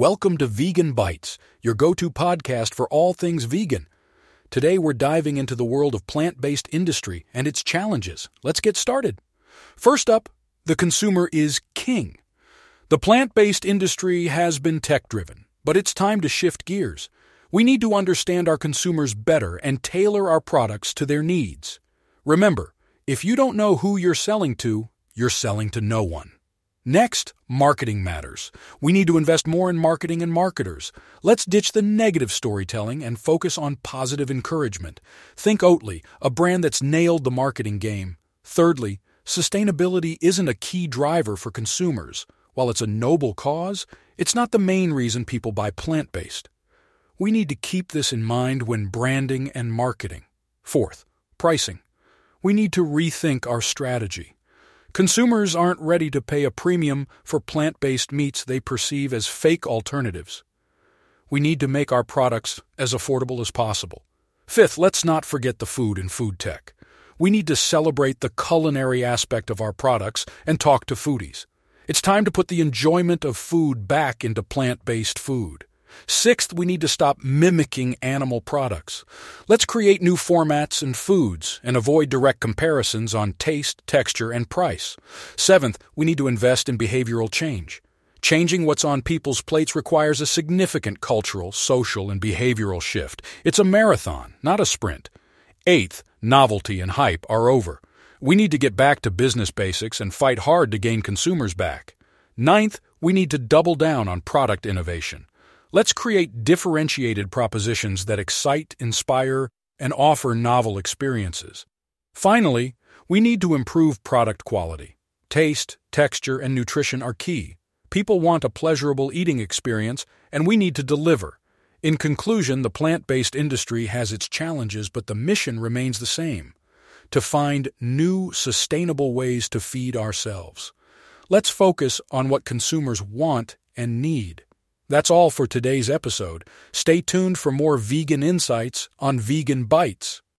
Welcome to Vegan Bites, your go to podcast for all things vegan. Today we're diving into the world of plant based industry and its challenges. Let's get started. First up, the consumer is king. The plant based industry has been tech driven, but it's time to shift gears. We need to understand our consumers better and tailor our products to their needs. Remember, if you don't know who you're selling to, you're selling to no one. Next, marketing matters. We need to invest more in marketing and marketers. Let's ditch the negative storytelling and focus on positive encouragement. Think Oatly, a brand that's nailed the marketing game. Thirdly, sustainability isn't a key driver for consumers. While it's a noble cause, it's not the main reason people buy plant based. We need to keep this in mind when branding and marketing. Fourth, pricing. We need to rethink our strategy. Consumers aren't ready to pay a premium for plant based meats they perceive as fake alternatives. We need to make our products as affordable as possible. Fifth, let's not forget the food and food tech. We need to celebrate the culinary aspect of our products and talk to foodies. It's time to put the enjoyment of food back into plant based food. Sixth, we need to stop mimicking animal products. Let's create new formats and foods and avoid direct comparisons on taste, texture, and price. Seventh, we need to invest in behavioral change. Changing what's on people's plates requires a significant cultural, social, and behavioral shift. It's a marathon, not a sprint. Eighth, novelty and hype are over. We need to get back to business basics and fight hard to gain consumers back. Ninth, we need to double down on product innovation. Let's create differentiated propositions that excite, inspire, and offer novel experiences. Finally, we need to improve product quality. Taste, texture, and nutrition are key. People want a pleasurable eating experience, and we need to deliver. In conclusion, the plant based industry has its challenges, but the mission remains the same to find new, sustainable ways to feed ourselves. Let's focus on what consumers want and need. That's all for today's episode. Stay tuned for more vegan insights on Vegan Bites.